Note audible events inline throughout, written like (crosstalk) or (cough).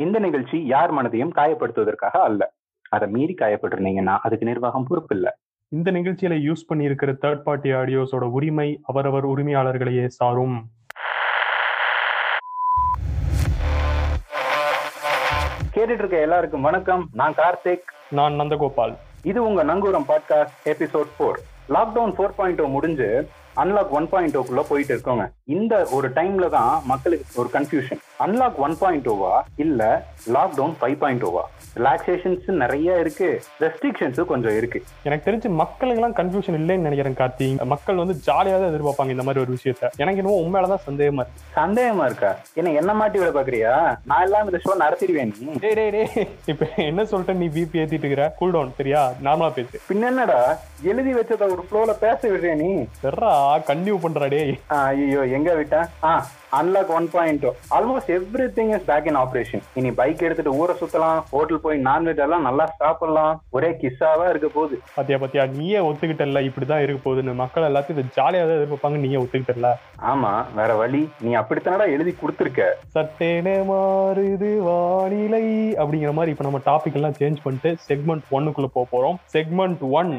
இந்த நிகழ்ச்சி யார் மனதையும் காயப்படுத்துவதற்காக அல்ல. அதை மீறி காயப்பட்டிருந்தீங்கன்னா அதுக்கு நிர்வாகம் பொறுப்பு இல்ல. இந்த நிகழ்ச்சியில யூஸ் பண்ணியிருக்கிற தேர்ட் பார்ட்டி ஆடியோஸோட உரிமை அவரவர் உரிமையாளர்களையே சாரும். கேட்டுட்டு இருக்க எல்லாருக்கும் வணக்கம். நான் கார்த்திக். நான் நந்தகோபால். இது உங்க நங்கூரம் podcast episode four lockdown four point முடிஞ்சு அன்லாக் ஒன் பாயிண்ட் ஓக்குள்ள போயிட்டு இருக்கோங்க. இந்த ஒரு டைம்ல தான் மக்களுக்கு ஒரு கன்ஃபியூஷன் அன்லாக் ஒன் பாயிண்ட் ஓவா இல்ல லாக்டவுன் ஃபைவ் பாயிண்ட் ஓவா ரிலாக்ஸேஷன்ஸ் நிறைய இருக்கு. ரெஸ்ட்ரிக்ஷன்ஸும் கொஞ்சம் இருக்கு. எனக்கு தெரிஞ்சு மக்களுக்கெல்லாம் கன்ஃபியூஷன் இல்லைன்னு நினைக்கிறேன் கார்த்தி. மக்கள் வந்து ஜாலியாக தான் எதிர்பார்ப்பாங்க இந்த மாதிரி ஒரு விஷயத்த. எனக்கு இன்னும் உண்மையில சந்தேகமா இருக்கு. சந்தேகமா இருக்கா? என்ன என்ன மாட்டி விட பாக்குறியா நான் எல்லாம் இந்த ஷோ நடத்திடுவேன் டேய் டேய் டேய். இப்ப என்ன சொல்லிட்டு நீ பிபி ஏத்திட்டு இருக்கிற? கூல் டவுன் சரியா? நார்மலா பேசு. பின்ன என்னடா? எழுதி வச்சத ஒரு ஃப்ளோல பேச விடுறே நீ. வெறா கன்டினியூ பண்றா டேய். ஐயோ எங்க விட்டேன் ஆ unlock one point almost everything is back in operation இனி பைக் எடுத்துட்டு ஊரை சுத்தலாம் ஹோட்டல் போய் நான்வெஜ் எல்லாம் நல்லா சாப்பிடலாம் ஒரே கிஸ்ஸாவா இருக்க போகுது. பாத்தியா பாத்தியா நீயே ஒத்துக்கிட்டல இப்படிதான் இருக்க போகுதுன்னு. மக்கள் எல்லாத்தையும் இது ஜாலியாக தான் எதிர்பார்ப்பாங்க நீயே ஒத்துக்கிட்டல ஆமா வேற வழி நீ அப்படித்தானடா எழுதி கொடுத்துருக்க? சட்டேனே மாறுது வானிலை அப்படிங்கிற மாதிரி இப்ப நம்ம டாபிக் எல்லாம் சேஞ்ச் பண்ணிட்டு செக்மெண்ட் ஒன்னுக்குள்ள போக போறோம். செக்மெண்ட் ஒன்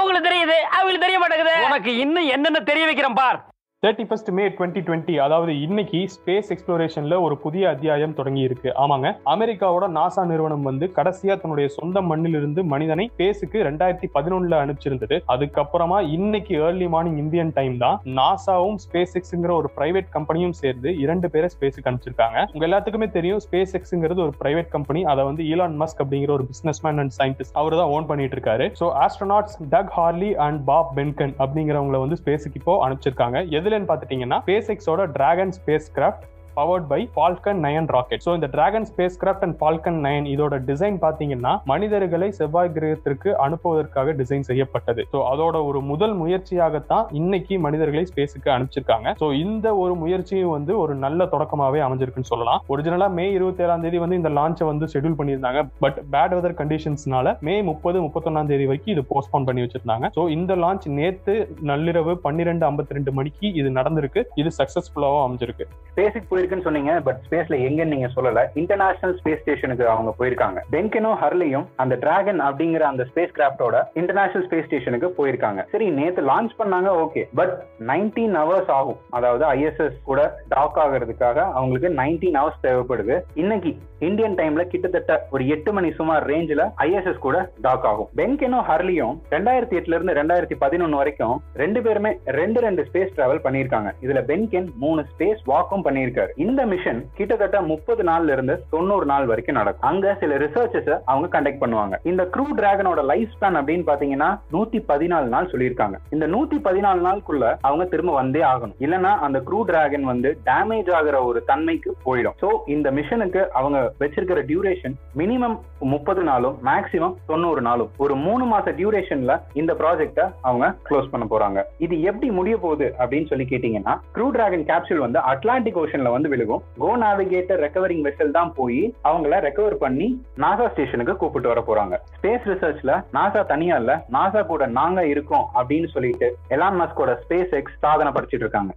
உங்களுக்கு தெரியுது அவங்களுக்கு தெரிய மாட்டேங்குது. உனக்கு இன்னும் என்னென்ன தெரிய வைக்கிறேன் பார். Thirty first May twenty twenty அதாவது இன்னைக்கு ஸ்பேஸ் எக்ஸ்ப்ளோரேஷன்ல ஒரு புதிய அத்தியாயம் தொடங்கி இருக்கு ஆமாங்க. அமெரிக்காவோட நாசா நிறுவனம் வந்து கடைசியா தன்னுடைய சொந்த மண்ணிலிருந்து மனிதனை ஸ்பேஸுக்கு ரெண்டாயிரத்தி பதினொன்னுல அனுப்பிச்சிருந்தது. அதுக்கப்புறமா இன்னைக்கு ஏர்லி மார்னிங் இந்தியன் டைம் தான் நாசாவும் ஸ்பேஸ் எக்ஸ்ங்கிற ஒரு பிரைவேட் கம்பெனியும் சேர்ந்து இரண்டு பேரை ஸ்பேஸுக்கு அனுப்பிச்சிருக்காங்க. உங்க எல்லாத்துக்குமே தெரியும் ஸ்பேஸ் எக்ஸ்ங்கிறது ஒரு பிரைவேட் கம்பெனி அதை வந்து ஈலான் மஸ்க் அப்படிங்கிற ஒரு பிசினஸ் மேன் அண்ட் சயின்டிஸ்ட் அவர் தான் ஓன் பண்ணிட்டு இருக்காரு so astronauts Doug Hurley and Bob Behnken அப்படிங்கிறவங்களை வந்து ஸ்பேஸுக்கு இப்போ அனுப்பிச்சிருக்காங்க. எது எதுலன்னு பார்த்துட்டீங்கன்னா ஸ்பேஸ் எக்ஸோட Dragon spacecraft powered by Falcon nine rocket so இந்த Dragon spacecraft and Falcon nine இதோட டிசைன் பார்த்தீங்கன்னா மனிதர்களை செவ்வாய் கிரகத்திற்கு அனுப்புவதற்காக டிசைன் செய்யப்பட்டது. ஸோ அதோட ஒரு முதல் முயற்சியாகத்தான் இன்னைக்கு மனிதர்களை ஸ்பேஸுக்கு அனுப்பிச்சிருக்காங்க. ஸோ இந்த ஒரு முயற்சியும் வந்து ஒரு நல்ல தொடக்கமாகவே அமைஞ்சிருக்குன்னு சொல்லலாம். ஒரிஜினலா மே இருபத்தி ஏழாம் தேதி வந்து இந்த லான்ச்சை வந்து ஷெடியூல் பண்ணியிருந்தாங்க. பட் பேட் வெதர் கண்டிஷன்ஸ்னால மே முப்பது முப்பத்தொன்னாம் தேதி வரைக்கும் இது போஸ்ட்போன் பண்ணி வச்சிருந்தாங்க. ஸோ இந்த லான்ச் நேத்து நள்ளிரவு பன்னிரெண்டு ஐம்பத்தி ரெண்டு மணிக்கு இது நடந்திருக்கு. இது சக்சஸ்ஃபுல்லாகவும் அமைஞ்சிருக்கு. ஸ்பேஸுக்கு போயிருக்குன்னு சொன்னீங்க பட் ஸ்பேஸ்ல எங்கன்னு நீங்க சொல்லல. இன்டர்நேஷனல் ஸ்பேஸ் ஸ்டேஷனுக்கு அவங்க போயிருக்காங்க. பென்கனும் ஹர்லியும் அந்த டிராகன் அப்படிங்கிற அந்த ஸ்பேஸ் கிராஃப்டோட இன்டர்நேஷனல் ஸ்பேஸ் ஸ்டேஷனுக்கு போயிருக்காங்க. சரி நேத்து லான்ச் பண்ணாங்க ஓகே பட் நைன்டீன் ஹவர்ஸ் ஆகும். அதாவது ஐஎஸ்எஸ் கூட டாக் ஆகிறதுக்காக அவங்களுக்கு நைன்டீன் ஹவர்ஸ் தேவைப்படுது. இன்னைக்கு இந்தியன் டைம்ல கிட்டத்தட்ட ஒரு எட்டு மணி சுமார் ரேஞ்சில் ஐஎஸ்எஸ் கூட டாக் ஆகும். பென்கெனும் ஹர்லியும் ரெண்டாயிரத்தி எட்டுல இருந்து ரெண்டாயிரத்தி பதினொன்னு வரைக்கும் ரெண்டு பேருமே ரெண்டு ரெண்டு ஸ்பேஸ் டிராவல் பண்ணியிருக்காங்க. இதுல பென்கென் மூணு ஸ்பேஸ் வாக்கும் பண்ணியிருக்காரு. இந்த மிஷன் கிட்டத்தட்ட முப்பது நாள்ல இருந்து தொண்ணூறு நாள் வரைக்கும் நடக்கும். அங்க சில ரிசர்ச்சஸ் அவங்க கண்டக்ட் பண்ணுவாங்க. இந்த க்ரூ டிராகனோட லைஃப் ஸ்பேன் அப்படின்னு பாத்தீங்கன்னா நூத்தி பதினாலு நாள் சொல்லியிருக்காங்க. இந்த நூத்தி பதினாலு நாளுக்குள்ள அவங்க திரும்ப வந்தே ஆகணும். இல்லைன்னா அந்த க்ரூ டிராகன் வந்து டேமேஜ் ஆகிற ஒரு தன்மைக்கு போயிடும். சோ இந்த மிஷனுக்கு அவங்க வச்சிருக்கிற டியூரேஷன் மினிமம் முப்பது நாளும் மேக்சிமம் தொண்ணூறு நாளும். ஒரு மூணு மாச டியூரேஷன்ல இந்த ப்ராஜெக்ட அவங்க க்ளோஸ் பண்ண போறாங்க. இது எப்படி முடிய போகுது அப்படின்னு சொல்லி கேட்டீங்கன்னா க்ரூ டிராகன் கேப்சூல் வந்து அட்லாண்டிக் ஓஷன்ல வந்து விழுகும். கோ நாவிகேட்டர் ரெக்கவரிங் வெசல் தான் போய் அவங்கள ரெக்கவர் பண்ணி நாசா ஸ்டேஷனுக்கு கூப்பிட்டு வர போறாங்க. ஸ்பேஸ் ரிசர்ச்ல நாசா தனியா இல்ல நாசா கூட நாங்க இருக்கோம் அப்படின்னு சொல்லிட்டு எலான் மஸ்கோட ஸ்பேஸ் எக்ஸ் சாதனை படிச்சிட்டு இருக்காங்க.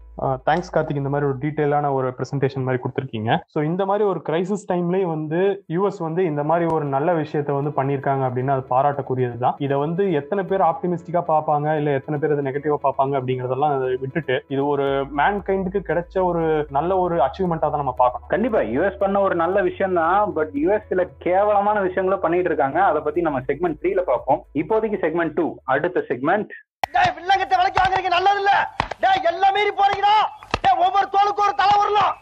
தேங்க்ஸ் கார்த்திக். இந்த மாதிரி ஒரு டீட்டெயிலான ஒரு ப்ரெசன்டேஷன் மாதிரி கொடுத்துருக்கீங்க. ஸோ இந்த மாதிரி ஒரு கிரைசிஸ் டைம்லேயே வந்து யூஎஸ் வந்து இந்த மாதிரி ஒரு நல்ல விஷயத்த வந்து பண்ணியிருக்காங்க அப்படின்னா அது பாராட்டக்கூடியது தான். இதை வந்து எத்தனை பேர் ஆப்டிமிஸ்டிக்கா பார்ப்பாங்க இல்லை எத்தனை பேர் அதை நெகட்டிவாக பார்ப்பாங்க அப்படிங்கிறதெல்லாம் அதை விட்டுட்டு இது ஒரு மேன் கைண்டுக்கு கிடைச்ச ஒரு நல்ல ஒரு அச்சீவ்மெண்ட்டாக தான் நம்ம பார்க்கணும். கண்டிப்பா யூஎஸ் பண்ண ஒரு நல்ல விஷயம் தான் பட் யூஎஸ் சில கேவலமான விஷயங்களும் பண்ணிட்டு இருக்காங்க. அதை பத்தி நம்ம செக்மெண்ட் த்ரீல பார்ப்போம். இப்போதைக்கு செக்மெண்ட் டூ அடுத்த செக்மெண்ட் டேய் வில்லங்கத்தை விலைக்கு வாங்குறீங்க நல்லது இல்ல டேய் எல்லாம் மீறி போறீங்கடா. டேய் ஒவ்வொரு தோளுக்கும் ஒரு தலை வரலாம்.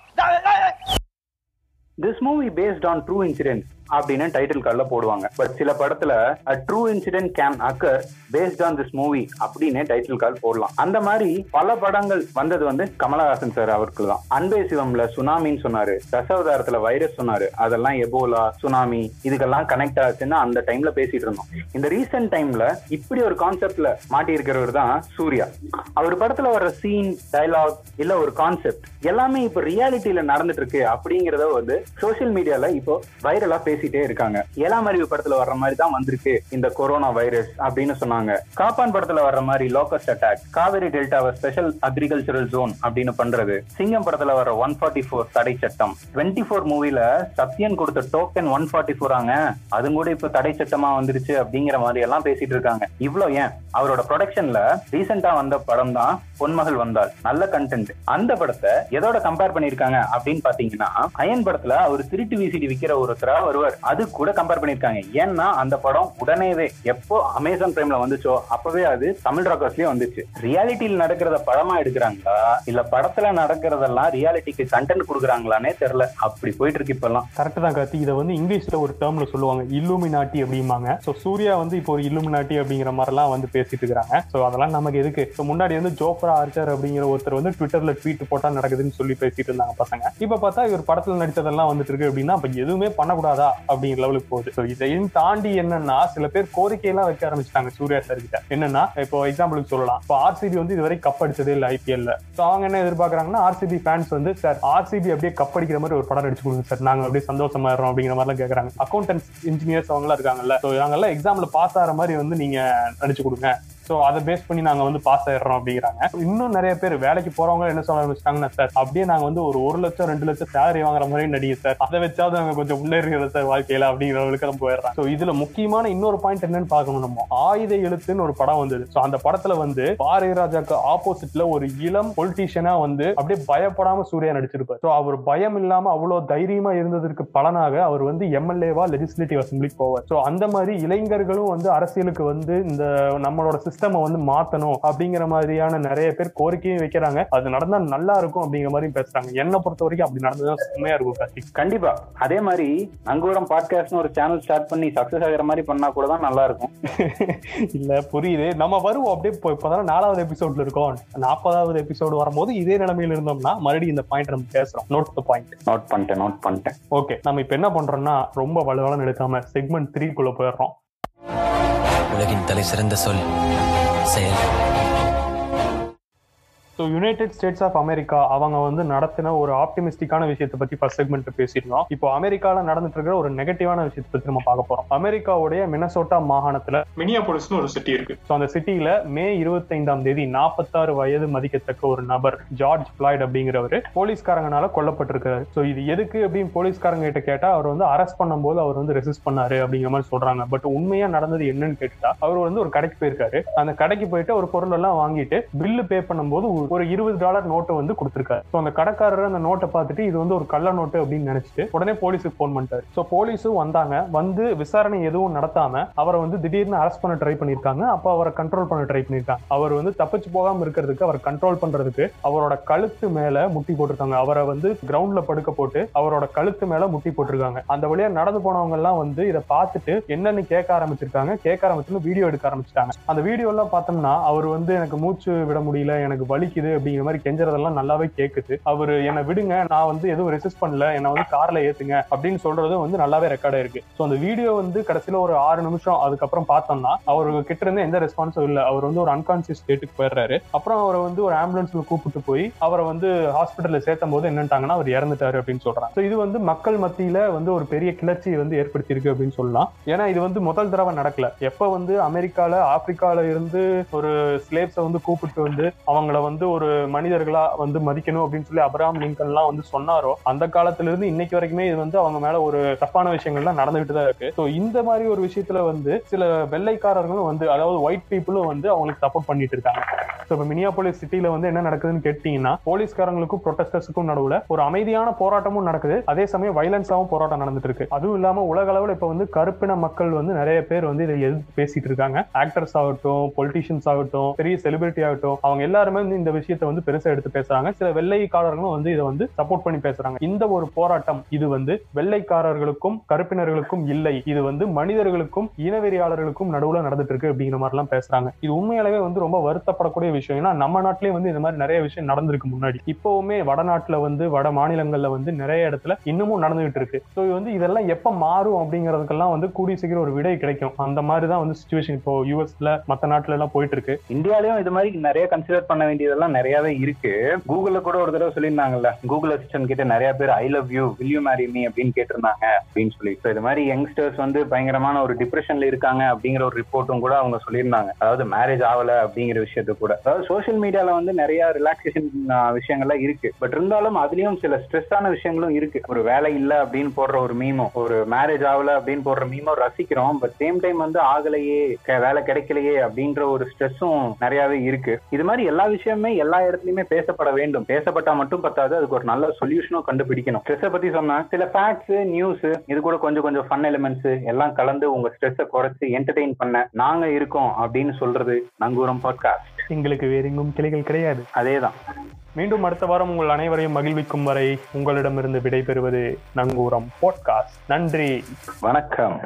This movie based on true incidents அப்படின்னு டைட்டில் கார்டில் போடுவாங்க. பட் சில படத்துல a true incident can occur based on this movie அப்படின்னு டைட்டில் கார்டு போடலாம். அந்த மாதிரி பல படங்கள் வந்தது வந்து கமலஹாசன் சார் அவருக்கு தான் அன்பே சிவம்ல சுனாமின்னு சொன்னாரு. தசாவதாரத்துல வைரஸ் சொன்னாரு. அதெல்லாம் எபோலா சுனாமி இதுக்கெல்லாம் கனெக்ட் ஆச்சுன்னு அந்த டைம்ல பேசிட்டு இருந்தோம். இந்த ரீசெண்ட் டைம்ல இப்படி ஒரு கான்செப்ட்ல மாட்டி இருக்கிறவர் தான் சூர்யா. அவர் படத்துல வர்ற சீன் டைலாக் இல்ல ஒரு கான்செப்ட் எல்லாமே இப்ப ரியாலிட்டியில நடந்துட்டு இருக்கு அப்படிங்கறத வந்து சோசியல் மீடியால இப்போ வைரலா பேசிட்டே இருக்காங்க. ஏழாம் அறிவு படத்துல வர்ற மாதிரி தான் வந்திருக்கு இந்த கொரோனா வைரஸ் அப்படின்னு சொன்னாங்க. காப்பான் படத்துல வர்ற மாதிரி லோக்கஸ்ட் அட்டாக் காவிரி டெல்டாவை ஸ்பெஷல் அக்ரிகல்ச்சரல் ஜோன் அப்படின்னு பண்றது. சிங்கம் படத்துல வர ஒன் ஃபார்ட்டி ஃபோர் தடை சட்டம். டுவெண்ட்டி ஃபோர் மூவில சத்யன் கொடுத்த டோக்கன் ஒன் ஃபார்ட்டி ஃபோராங்க அது கூட இப்ப தடை சட்டமா வந்துருச்சு அப்படிங்கிற மாதிரி எல்லாம் பேசிட்டு இருக்காங்க. இவ்வளவு ஏன்? அவரோட ப்ரொடக்ஷன்ல ரீசெண்டா வந்த படம் தான் பொன்மகள் வந்தால் நல்ல கண்டென்ட் அந்த படத்தை எதோட கம்பேர் பண்ணிருக்காங்க அப்படின்னு பாத்தீங்கன்னா அயன் படத்துல அவர் திருட்டு விசிடி விக்கிற ஒருத்தரா வருவார். அது கூட கம்பேர் பண்ணியிருக்காங்க. ஏன்னா அந்த படம் உடனேவே எப்போ அமேசான் பிரைம்ல வந்துச்சோ அப்பவே அது தமிழ் ராக்கர்ஸ்லயே வந்துச்சு. ரியாலிட்டியில் நடக்கிறத படமா எடுக்கிறாங்களா? இல்ல படத்துல நடக்கிறதெல்லாம் ரியாலிட்டிக்கு கண்டென்ட் கொடுக்குறாங்களானே தெரியல. அப்படி போயிட்டு இருக்கு இப்பெல்லாம். கரெக்ட் தான் கார்த்தி. இதை வந்து இங்கிலீஷ்ல ஒரு டேர்ம்ல சொல்லுவாங்க. இல்லுமினாட்டி அப்படிம்பாங்க. ஸோ சூர்யா வந்து இப்போ ஒரு இல்லுமினாட்டி அப்படிங்கிற மாதிரிலாம் வந்து பேசிட்டு இருக்காங்க ஸோ அதெல்லாம் நமக்கு எதுக்கு? ஸோ முன்னாடி வந்து ஜோப்ரா ஆர்ச்சர் அப்படிங்கிற ஒருத்தர் வந்து ட்விட்டர்ல ட்வீட் போட்டா நடக்குதுன்னு சொல்லி பேசிட்டு இருந்தாங்க பசங்க. இப்போ பார்த்தா இவர் படத்துல நடித்ததெல்லாம் வந்துட்டு இருக்கு அப்படின்னா அப்ப எதுவுமே பண்ணக்கூடாதா? அப்படிங்கிற லெவலுக்கு போகுது. ஸோ இதையும் தாண்டி என்னன்னா சில பேர் கோரிக்கையெல்லாம் வைக்க ஆரம்பிச்சிட்டாங்க சூர்யா சார் கிட்ட. என்னன்னா இப்போ எக்ஸாம்பிளுக்கு சொல்லலாம். இப்போ ஆர்சிபி வந்து இதுவரை கப் அடிச்சதே இல்லை ஐபிஎல்ல ஸோ அவங்க என்ன எதிர்பார்க்குறாங்கன்னா ஆர்சிபி ஃபேன்ஸ் வந்து சார் ஆர்சிபி அப்படியே கப் அடிக்கிற மாதிரி ஒரு படம் அடிச்சு கொடுங்க சார் நாங்கள் அப்படியே சந்தோஷமா இருக்கோம் அப்படிங்கிற மாதிரிலாம் கேட்குறாங்க அக்கௌண்டன்ஸ் இன்ஜினியர்ஸ் அவங்களாம் இருக்காங்கல்ல. ஸோ நாங்கெல்லாம் எக்ஸாம்ல பாஸ் ஆகிற மாதிரி வந்து நீங்க நடிச்சு கொடுங்க. ஸோ அதை பேஸ் பண்ணி நாங்க வந்து பாஸ் ஆயிடுறோம் அப்படிங்கிறாங்க. இன்னும் நிறைய பேர் வேலைக்கு போறவங்க என்ன சொல்ல ஆரம்பிச்சிட்டாங்கன்னா சார் அப்படியே நாங்கள் வந்து ஒரு ஒரு லட்சம் ரெண்டு லட்சம் சேலரி வாங்குற மாதிரி நடிகை சார். அதை வச்சாவது நாங்கள் கொஞ்சம் முன்னேறுகிற சார் வாழ்க்கையில அப்படிங்கிறவங்களுக்கு நம்ம போயிடுறாங்க. ஸோ இதுல முக்கியமான இன்னொரு பாயிண்ட் என்னன்னு பார்க்கணும் நம்ம. ஆயுத எழுத்துன்னு ஒரு படம் வந்தது. ஸோ அந்த படத்துல வந்து பாரதி ராஜாக்கு ஆப்போசிட்ல ஒரு இளம் பொலிட்டீஷியனா வந்து அப்படியே பயப்படாம சூர்யா நடிச்சிருப்பார். ஸோ அவர் பயம் இல்லாம அவ்வளோ தைரியமா இருந்ததற்கு பலனாக அவர் வந்து எம்எல்ஏவா லெஜிஸ்லேட்டிவ் அசம்பிளிக்கு போவார். ஸோ அந்த மாதிரி இளைஞர்களும் வந்து அரசியலுக்கு வந்து இந்த நம்மளோட சிஸ்டம் வந்து மாத்தணும் அப்படிங்கிற மாதிரியான நிறைய பேர் கோரிக்கையும் வைக்கிறாங்க. அது நடந்தா நல்லா இருக்கும் அப்படிங்கிற மாதிரி பேசுறாங்க. என்னை பொறுத்த வரைக்கும் அப்படி நடந்ததா செம்மையா இருக்கும் கார்த்திக். கண்டிப்பா. அதே மாதிரி நங்கூரம் பாட்காஸ்ட்னு ஒரு சேனல் ஸ்டார்ட் பண்ணி சக்சஸ் ஆகிற மாதிரி பண்ணா கூட தான் நல்லா இருக்கும். (laughs) இல்ல புரியுது. நம்ம வருவோம் அப்படியே இப்போ இப்பதான் நாலாவது எபிசோட்ல இருக்கோம். நாற்பதாவது எபிசோடு வரும்போது இதே நிலைமையில இருந்தோம்னா மறுபடியும் இந்த பாயிண்ட் நம்ம பேசுறோம். நோட் த பாயிண்ட் நோட் பண்ணிட்டேன் நோட் பண்ணிட்டேன். ஓகே நம்ம இப்ப என்ன பண்றோம்னா ரொம்ப வலுவலன்னு எடுக்காம செக்மெண்ட் த்ரீ குள்ள போயிடுறோம். உலகின் தலை சிறந்த சொல். செயல். So United States of America அவங்க வந்து நடத்தின ஒரு ஆப்டிமிஸ்டிக்கான விஷயத்தை பத்தி ஃபர்ஸ்ட் செக்மெண்ட் பேசியிருந்தோம் இப்போ அமெரிக்கால நடந்துட்டு இருக்கிற ஒரு நெகட்டிவான விஷயத்தை பத்தி நம்ம பார்க்க போறோம். அமெரிக்காவுடைய மினசோட்டா மாகாணத்துல மினியாபோலிஸ்னு ஒரு சிட்டி இருக்கு. ஸோ அந்த சிட்டியில மே இருபத்தைந்தாம் தேதி நாற்பத்தாறு வயது மதிக்கத்தக்க ஒரு நபர் ஜார்ஜ் பிளாய்ட் அப்படிங்கிறவர் போலீஸ்காரங்கனால கொல்லப்பட்டிருக்காரு. ஸோ இது எதுக்கு அப்படின்னு போலீஸ்காரங்க கிட்ட கேட்டா அவர் வந்து அரெஸ்ட் பண்ணும்போது அவர் வந்து ரெசிஸ்ட் பண்ணாரு அப்படிங்கிற மாதிரி சொல்றாங்க. பட் உண்மையா நடந்தது என்னன்னு கேட்டுட்டா அவர் வந்து ஒரு கடைக்கு போயிருக்காரு. அந்த கடைக்கு போயிட்டு ஒரு பொருள் எல்லாம் வாங்கிட்டு பில்லு பே பண்ணும்போது ஒரு ஒரு இருபது டாலர் நோட்டை வந்து கொடுத்துருக்காரு. ஸோ அந்த கடைக்காரர் அந்த நோட்டை பார்த்துட்டு இது வந்து ஒரு கள்ள நோட்டு அப்படின்னு நினைச்சிட்டு உடனே போலீஸுக்கு ஃபோன் பண்ணிட்டாரு. ஸோ போலீஸும் வந்தாங்க. வந்து விசாரணை எதுவும் நடத்தாம அவரை வந்து திடீர்னு அரெஸ்ட் பண்ண ட்ரை பண்ணியிருக்காங்க. அப்போ அவரை கண்ட்ரோல் பண்ண ட்ரை பண்ணியிருக்காங்க. அவர் வந்து தப்பிச்சு போகாம இருக்கிறதுக்கு அவர் கண்ட்ரோல் பண்றதுக்கு அவரோட கழுத்து மேல முட்டி போட்டிருக்காங்க. அவரை வந்து கிரவுண்ட்ல படுக்க போட்டு அவரோட கழுத்து மேல முட்டி போட்டிருக்காங்க. அந்த வழியா நடந்து போனவங்க எல்லாம் வந்து இதை பார்த்துட்டு என்னன்னு கேட்க ஆரம்பிச்சிருக்காங்க. கேட்க ஆரம்பிச்சுன்னு வீடியோ எடுக்க ஆரம்பிச்சிட்டாங்க. அந்த வீடியோ எல்லாம் பார்த்தோம்னா அவர் வந்து எனக்கு மூச்சு விட முடியல எனக்கு வலிக்கு வலிக்குது அப்படிங்கிற மாதிரி கெஞ்சறதெல்லாம் நல்லாவே கேக்குது. அவர் என்னை விடுங்க நான் வந்து எதுவும் ரெசிஸ்ட் பண்ணல என்னை வந்து கார்ல ஏத்துங்க அப்படின்னு சொல்றது வந்து நல்லாவே ரெக்கார்ட் இருக்கு ஸோ அந்த வீடியோ வந்து கடைசியில ஒரு ஆறு நிமிஷம் அதுக்கப்புறம் பார்த்தோம்னா அவர் கிட்ட இருந்து எந்த ரெஸ்பான்ஸும் இல்லை. அவர் வந்து ஒரு அன்கான்சியஸ் ஸ்டேட்டுக்கு போயிடுறாரு. அப்புறம் அவரை வந்து ஒரு ஆம்புலன்ஸ்ல கூப்பிட்டு போய் அவரை வந்து ஹாஸ்பிட்டல்ல சேர்த்தும் போது என்னட்டாங்கன்னா அவர் இறந்துட்டாரு அப்படின்னு சொல்றாங்க. ஸோ இது வந்து மக்கள் மத்தியில வந்து ஒரு பெரிய கிளர்ச்சியை வந்து ஏற்படுத்தியிருக்கு அப்படின்னு சொல்லலாம். ஏன்னா இது வந்து முதல் தடவை நடக்கல. எப்ப வந்து அமெரிக்கால ஆப்பிரிக்கால இருந்து ஒரு ஸ்லேப்ஸை வந்து கூப்பிட்டு வந்து அவங்கள வந்து ஒரு மனிதர்களா வந்து மதிக்கணும் அப்படின்னு சொல்லி அப்ரஹாம் லிங்கன்லாம் வந்து சொன்னாரோ அந்த காலத்துல இருந்து இன்னைக்கு வரைக்குமே இது வந்து அவங்க மேல ஒரு தப்பான விஷயங்கள்லாம் நடந்துகிட்டு தான் இருக்கு. ஸோ இந்த மாதிரி ஒரு விஷயத்துல வந்து சில வெள்ளைக்காரர்களும் வந்து அதாவது ஒயிட் பீப்புளும் வந்து அவங்களுக்கு சப்போர்ட் பண்ணிட்டு இருக்காங்க. ஸோ இப்போ மினியாபோலிஸ் சிட்டியில வந்து என்ன நடக்குதுன்னு கேட்டீங்கன்னா போலீஸ்காரங்களுக்கும் ப்ரொட்டஸ்டர்ஸுக்கும் நடுவுல ஒரு அமைதியான போராட்டமும் நடக்குது. அதே சமயம் வயலன்ஸாகவும் போராட்டம் நடந்துட்டு இருக்கு. அதுவும் இல்லாம உலக அளவில் இப்போ வந்து கருப்பின மக்கள் வந்து நிறைய பேர் வந்து இதை எதிர்த்து பேசிட்டு இருக்காங்க. ஆக்டர்ஸ் ஆகட்டும் பொலிட்டீஷியன்ஸ் ஆகட்டும் பெரிய செலிபிரிட்டி ஆகட்டும் அவங்க எல்லாருமே வந்து இந்த விஷயத்த வந்து பெருசா எடுத்து பேசுறாங்க. சில வெள்ளைக்காரர்களும் வந்து இதை வந்து சப்போர்ட் பண்ணி பேசுறாங்க. இந்த ஒரு போராட்டம் இது வந்து வெள்ளைக்காரர்களுக்கும் கருப்பினர்களுக்கும் இல்லை. இது வந்து மனிதர்களுக்கும் இனவெறியாளர்களுக்கும் நடுவுல நடந்துட்டு இருக்கு அப்படிங்கிற மாதிரி எல்லாம் பேசுறாங்க. இது உண்மையாலவே வந்து ரொம்ப வருத்தப்படக்கூடிய விஷயம். ஏன்னா நம்ம நாட்டிலேயே வந்து இந்த மாதிரி நிறைய விஷயம் நடந்திருக்கு முன்னாடி. இப்பவுமே வடநாட்டுல வந்து வட மாநிலங்கள்ல வந்து நிறைய இடத்துல இன்னமும் நடந்துகிட்டு இருக்கு. ஸோ வந்து இதெல்லாம் எப்ப மாறும் அப்படிங்கறதுக்கெல்லாம் வந்து கூடிய சீக்கிரம் ஒரு விடை கிடைக்கும். அந்த மாதிரி தான் வந்து சுச்சுவேஷன் இப்போ யூஎஸ்ல மத்த நாட்டுல எல்லாம் போயிட்டு இருக்கு. இந்தியாலயும் இது மாதிரி நிறைய கன்சிடர் பண்ண வேண்டியது இதெல்லாம் நிறையவே இருக்கு. கூகுள்ல கூட ஒரு தடவை சொல்லியிருந்தாங்கல்ல கூகுள் அசிஸ்டன்ட் கிட்ட நிறைய பேர் I love you will you marry me அப்படின்னு கேட்டிருந்தாங்க அப்படின்னு சொல்லி. So இது மாதிரி யங்ஸ்டர்ஸ் வந்து பயங்கரமான ஒரு டிப்ரெஷன்ல இருக்காங்க அப்படிங்கிற ஒரு ரிப்போர்ட்டும் கூட அவங்க சொல்லியிருந்தாங்க. அதாவது மேரேஜ் ஆகல அப்படிங்கிற விஷயத்த கூட. அதாவது சோஷியல் மீடியால வந்து நிறைய ரிலாக்ஸேஷன் விஷயங்கள்லாம் இருக்கு. பட் இருந்தாலும் அதுலயும் சில ஸ்ட்ரெஸ்ஸான விஷயங்களும் இருக்கு. ஒரு வேலை இல்ல அப்படின்னு போடுற ஒரு மீமோ ஒரு மேரேஜ் ஆகல அப்படின்னு போடுற மீமோ ரசிக்கிறோம். பட் சேம் டைம் வந்து ஆகலையே க- வேலை கிடைக்கலையே அப்படின்ற ஒரு ஸ்ட்ரெஸ்ஸும் நிறையவே இருக்கு. இது மாதிரி எல்லா விஷயமே எல்லா இடத்துலயுமே பேசப்பட வேண்டும். பேசப்பட்டா மட்டும் பத்தாது அதுக்கு ஒரு நல்ல சொல்யூஷனும் கண்டுபிடிக்கணும். ஸ்ட்ரெஸ்ஸை பத்தி சொன்னா சில ஃபேக்ட்ஸ் நியூஸ் இது கூட கொஞ்சம் கொஞ்சம் ஃபன் எலிமெண்ட்ஸ் எல்லாம் கலந்து உங்க ஸ்ட்ரெஸ்ஸை குறைச்சு என்டர்டெயின் பண்ண நாங்க இருக்கோம் அப்படின்னு சொல்றது நங்கூரம் பாட்காஸ்ட் எங்களுக்கு வேற எங்கும் கிளைகள் கிடையாது. அதேதான். மீண்டும் அடுத்த வாரம் உங்கள் அனைவரையும் மகிழ்விக்கும் வரை உங்களிடமிருந்து விடைபெறுவது நங்கூரம் பாட்காஸ்ட் நன்றி. வணக்கம்.